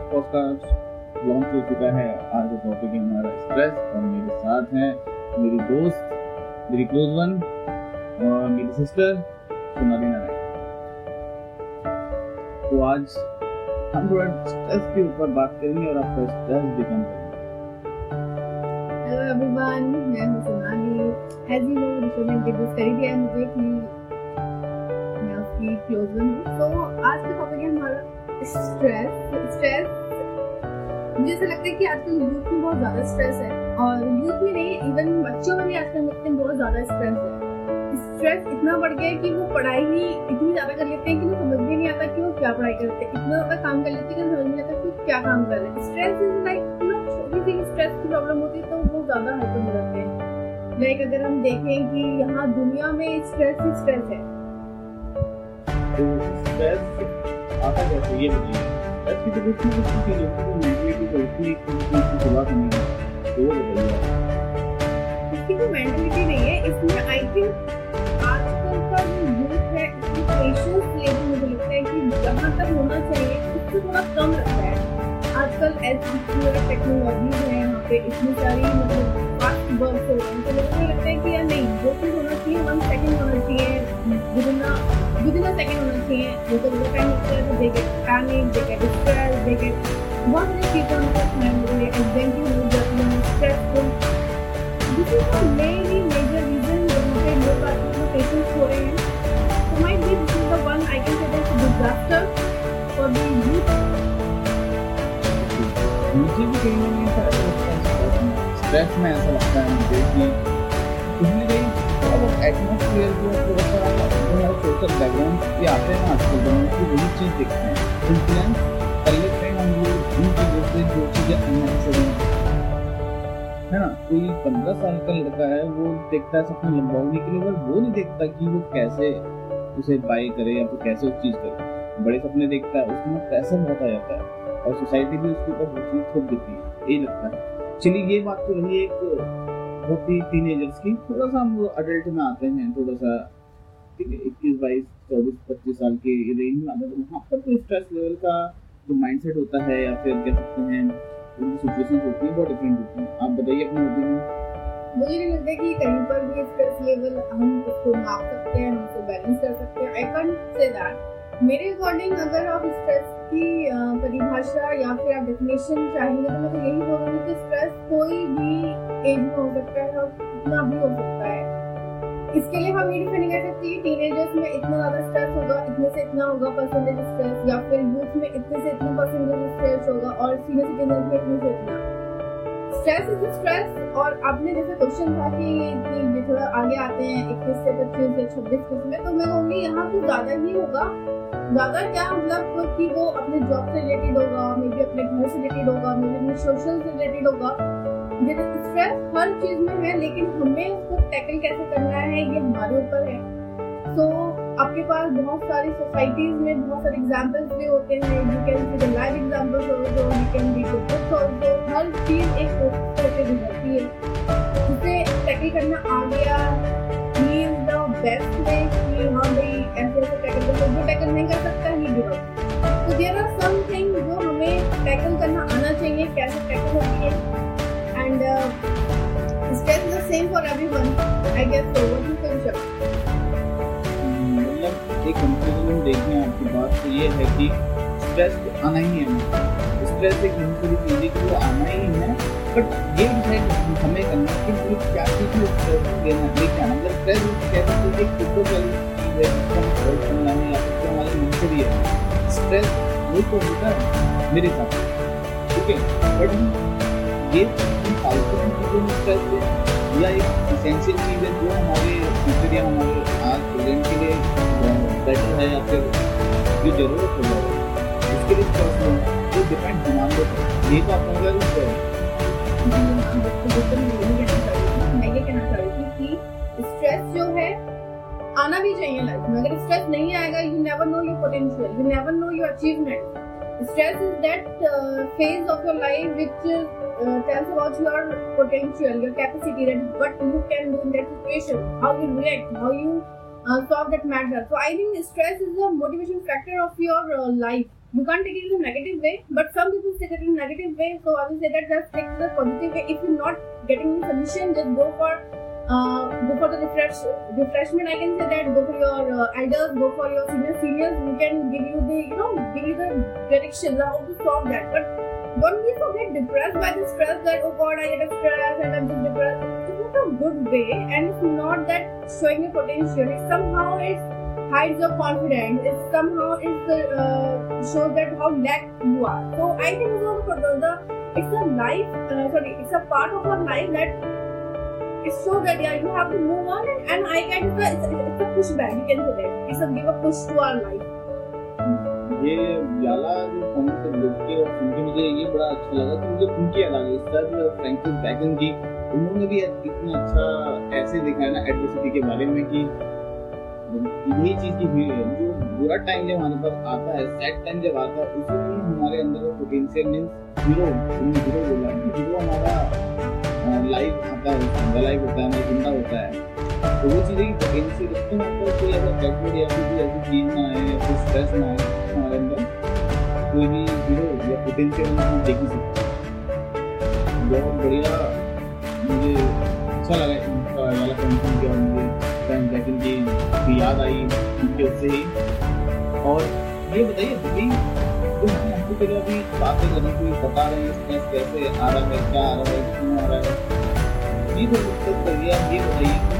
First podcast launch हो चुका है आज का टॉपिक है हमारा स्ट्रेस और मेरे साथ हैं मेरी दोस्त, मेरी क्लोज वन और मेरी सिस्टर सोनाली नारायण। तो आज हम थोड़ा स्ट्रेस के ऊपर बात करेंगे और आपका स्ट्रेस भी कम करेंगे स्ट्रेस मुझे ऐसा लगता है कि आजकल यूथ में बहुत ज़्यादा स्ट्रेस है और यूथ में नहीं इवन बच्चों में भी आजकल लगते हैं बहुत ज़्यादा स्ट्रेस है। स्ट्रेस इतना बढ़ गया है कि वो पढ़ाई ही इतनी ज़्यादा कर लेते हैं कि उन्हें समझ भी नहीं आता कि वो क्या पढ़ाई करते हैं। इतना ज़्यादा काम कर लेते हैं कि समझ नहीं आता कि वो क्या काम कर रहे हैं। Stress is like you know छोटी सी स्ट्रेस की प्रॉब्लम होती है तो वो ज़्यादा हाइपर हो जाते हैं। लाइक अगर हम देखें कि यहाँ दुनिया में स्ट्रेस ही स्ट्रेस है। स्ट्रेस आता कैसे ये बताइए स्ट्रेस तो कुछ नहीं कुछ चीज़ होती है। शुरुआत नहीं है। तो वो बताइए इसकी है यहाँ पे, इतनी सारी मतलब फास्ट हो रहे हैं। तो लोगों लगता है कि यार नहीं, जो चीज़ होना चाहिए वन सेकंड होना चाहिए within within second होना चाहिए। वो तो वो टाइम लगता है they get panic they get stress they get बहुत सारी चीज़ें उनको मेमोरी एग्ज़ाम्पल हो जाती हैं stressful this is the mainly major reason जहाँ पे लोग आजकल पेशेंट्स हो रहे हैं तो might be this is the one I can say that's disaster for the youth मुझे भी कहीं ना कहीं ऐसा लगता स्ट्रेस में ऐसा लगता है मुझे कि कहीं ना कहीं थोड़ा बहुत एटमोसफियर जो थोड़ा सा जो सोशल बैकग्राउंड ये आते हैं ना आजकल की वही चीज़ देखते हैं इन्फ्लुएंस हम लोग उन चीज़ों से जो चीज़ें अननेसेसरी है ना? कोई पंद्रह साल का लड़का है, वो देखता है सपना लंबा होने के लिए, पर वो नहीं देखता कि वो कैसे उसे बाई करे या फिर कैसे उस चीज़ करे। बड़े सपने देखता है उसमें पैसा बहुत आ जाता है और सोसाइटी भी उसके ऊपर बहुत चीज़ थोप देती है, यही लगता है। चलिए, ये बात तो रही एक बहुत ही टीनेजर्स की। थोड़ा सा हम अडल्ट में आते हैं थोड़ा सा ठीक है, इक्कीस, बाईस, चौबीस, पच्चीस साल के रेंज में आते हैं तो वहाँ पर तो स्ट्रेस लेवल का जो माइंडसेट होता है या फिर कह सकते हैं, उनकी सिचुएशन होती है, बहुत डिफरेंट होती है। आप बताइए अपना ओपिनियन मुझे नहीं लगता कि कहीं पर भी स्ट्रेस लेवल हम उसको माप सकते हैं, हम उसको बैलेंस कर सकते हैं। आई कैंट से दैट मेरे अकॉर्डिंग अगर आप स्ट्रेस की परिभाषा या फिर आप डेफिनेशन चाहेंगे तो मैं तो यही बोलूँगी कि स्ट्रेस कोई भी एज में हो सकता है और कितना भी हो सकता है। इसके लिए हम ये डिफाइन कर सकते हैं टीनेजर्स में इतना ज़्यादा स्ट्रेस होगा, इतने से इतना होगा परसेंटेज स्ट्रेस या फिर यूथ में इतने से इतने परसेंटेज स्ट्रेस होगा और सीनियर सिटीजन में इतने से इतना। स्ट्रेस इज़ स्ट्रेस और आपने जैसे क्वेश्चन था कि ये थोड़ा आगे आते हैं, इक्कीस से पच्चीस या छब्बीस में तो मैं कहूँगी यहाँ तो ज़्यादा ही होगा। ज़्यादा क्या मतलब कि वो अपने जॉब से रिलेटेड होगा मे बी अपने घर से रिलेटेड होगा मे बी अपने सोशल से रिलेटेड होगा। स्ट्रेस हर चीज़ में है, लेकिन हमें उसको टैकल कैसे करना है, ये हमारे ऊपर है। तो आपके पास बहुत सारी सोसाइटीज में बहुत सारे एग्जांपल्स भी होते हैं। You can see the live examples also you can the books also हर चीज़ एक प्रोसेस करके गुजरती है। उसे टैकल करना आ गया ही इज़ द बेस्ट वे कि हाँ भाई, ऐसे ऐसे टैकल कर जो टैकल नहीं कर सकता ही गिव अप तो देयर आर समथिंग जो हमें टैकल करना आना चाहिए, कैसे टैकल होती है। And stress is the same for everyone I guess so what you can show मतलब एक कंक्लूजन देखें आपकी बात तो ये है कि स्ट्रेस तो आना ही है स्ट्रेस एक नेसेसरी चीज़ है कि वो आना ही है बट ये डिसाइड हमें करना कि मुझे क्या चीज़ में स्ट्रेस लेना है। क्या मतलब स्ट्रेस कह सकते हैं कि खुद वाली चीज़ है, जिसका हमें सॉल्व करना है, या फिर हमारी नेचर है स्ट्रेस वो तो होता है मेरे हिसाब से ठीक है? बट ये फालतू की चीज़ों में स्ट्रेस है या एक इसेंशियल चीज़ है जो हमारे फ्यूचर या हमारे आज प्रेजेंट के लिए बेटर है या फिर जो ज़रूरत हो जाए उसके लिए स्ट्रेस लो वो डिपेंड हमारे ऊपर ये तो आपको थी कि स्ट्रेस है आना भी चाहिए लाइफ में। अगर स्ट्रेस नहीं आएगा you never know your potential you never know your achievement is that uh, phase of your life which uh, tells about your potential your capacity that what you can do in that situation how you react how you uh, solve that matter so i think stress is a motivation factor of your uh, life you can't take it in a negative way, but some people take it in a negative way. So I will say that just take a positive way. If you're not getting any solution, just go for uh, go for the refresh refreshment. I can say that go for your uh, elders, go for your senior seniors who can give you the you know give you the direction how to solve that. But don't be so get depressed by the stress that oh god I get a stress and I'm just depressed. It's not a good way, and it's not that showing your potential. It's somehow it hides your confidence. It somehow it uh, shows that how lack you are. So I think it's also the it's a life. Uh, sorry, it's a part of our life that it shows that yeah you have to move on and, and I can it's, a, it's a pushback. You can say that it's a give a push to our life. ये याला जो comment से देख के और सुन के मुझे ये बड़ा अच्छा लगा कि मुझे उनकी अलग है सर फ्रैंकिस बैगन की उन्होंने भी इतना अच्छा ऐसे दिखाया ना एडवर्सिटी के बारे में कि यही चीज़ की हुई है। जो बुरा टाइम जब हमारे पास आता है सैड टाइम जब आता है उसी में हमारे अंदर का पोटेंशियल मीन्स हीरो हीरो बोला हीरो हमारा लाइफ आता है लाइफ होता है, हमारा ज़िंदा होता है। तो वो चीज़ें की पोटेंशियल उसके मतलब कोई ऐसा बैकवर्ड या फिर कोई ऐसी चीज़ ना आए या फिर स्ट्रेस ना आए हमारे अंदर कोई भी हीरो या पोटेंशियल हम देख ही सकते बहुत बढ़िया मुझे अच्छा लगा इनका वाला कंटेंट किया मुझे टाइम बैकिंग की की याद आई उनके उससे ही और ये बताइए दीदी तो हम हमको चलो अभी बातें करने को बता रहे हैं स्ट्रेस कैसे आ रहा है क्या आ रहा है क्यों आ रहा है ये तो डिस्कस कर लिया ये बताइए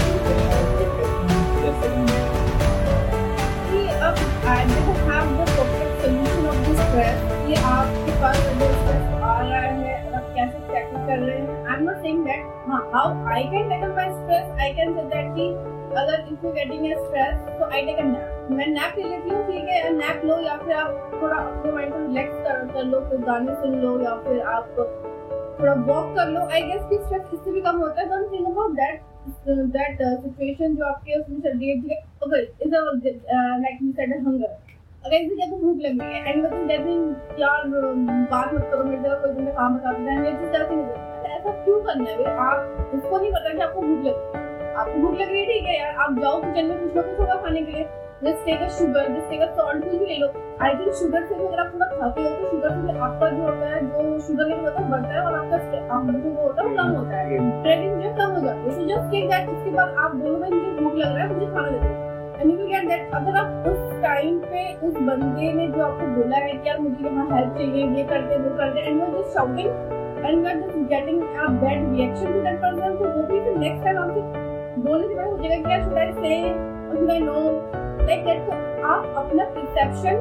कर रहे हैं। I'm not saying that हाँ how I can tackle my stress I can say that कि अगर if you getting a stress तो I take a nap मैं nap ले लेती हूँ ठीक है? Nap लो या फिर आप थोड़ा अपने माइंड को रिलैक्स कर, कर लो फिर गाने सुन लो या फिर आप थोड़ा वॉक कर लो। आई गेस कि स्ट्रेस इससे भी कम होता है। Don't think about that that situation जो आपके उसमें चल रही है okay is like you said hunger अगर भूख है एंड मतलब यार, बात मत करो मेरे कोई तुमने काम बता दिया है जिस तरह से ऐसा क्यों करना है भाई? आप, उसको नहीं पता कि आपको भूख लग रही है। आपको भूख लग रही है, ठीक है यार, आप जाओ किचन में कुछ ना कुछ होगा खाने के लिए। Just take a sugar just take a salt भी ले लो। आई थिंक शुगर से भी अगर आप थोड़ा खाते हो तो शुगर से भी आपका जो होता है, जो शुगर लेवल होता है बढ़ता है और आपका बंदे ने जो आपको बोला है कि यार मुझे यहाँ हेल्प चाहिए, ये करते, वो करते and you just shouting and you just getting a bad reaction to that person तो वो भी फिर नेक्स्ट टाइम आपसे बोलने के बाद हो जाएगा क्या शुड आई से और शुड नो लाइक दैट तो आप अपना परसेप्शन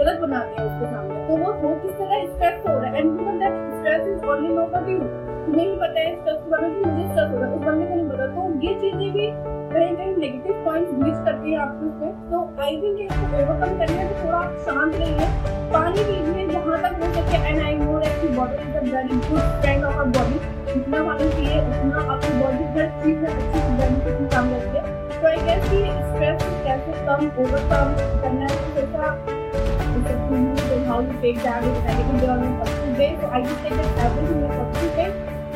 गलत बनाते हैं उसके सामने। तो वो हो किस तरह स्ट्रेस हो रहा है? And you that stress is only know for you तुम्हें ही पता है स्ट्रेस के बारे में मुझे स्ट्रेस हो रहा है। उस बंदे को नहीं पता। तो ये चीज़ें भी कहीं कहीं नेगेटिव पॉइंट्स ब्लीच करती है आपके उसमें तो आई थिंक इसको ओवरकम करने में थोड़ा शांत रहिए पानी पीजिए जहाँ तक हो सके एंड आई नो दैट की body is a very good friend of our body जितना पानी पिए उतना आपकी बॉडी हर चीज़ में अच्छी बेनिफिट में काम करती है तो आई गेस कि स्ट्रेस कैसे कम ओवरकम करना है जैसा how to take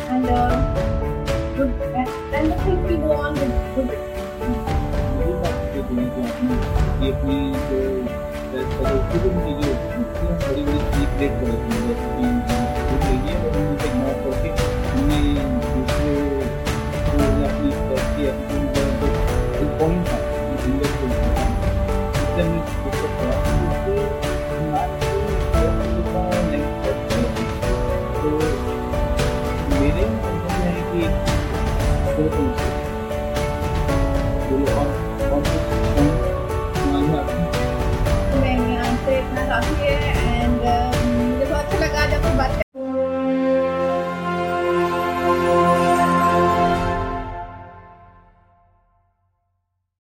and uh, good and the things we go on with good. मुझे बात ये बोली कि आपने ये अपनी जो स्ट्रेस का जो कुछ भी चीज़ें होती हैं बड़ी बड़ी चीज़ क्रिएट कर रखी है तो बोलो और और नहीं आंसर इतना काफ़ी है एंड मुझे बहुत अच्छा लगा जब मैं बात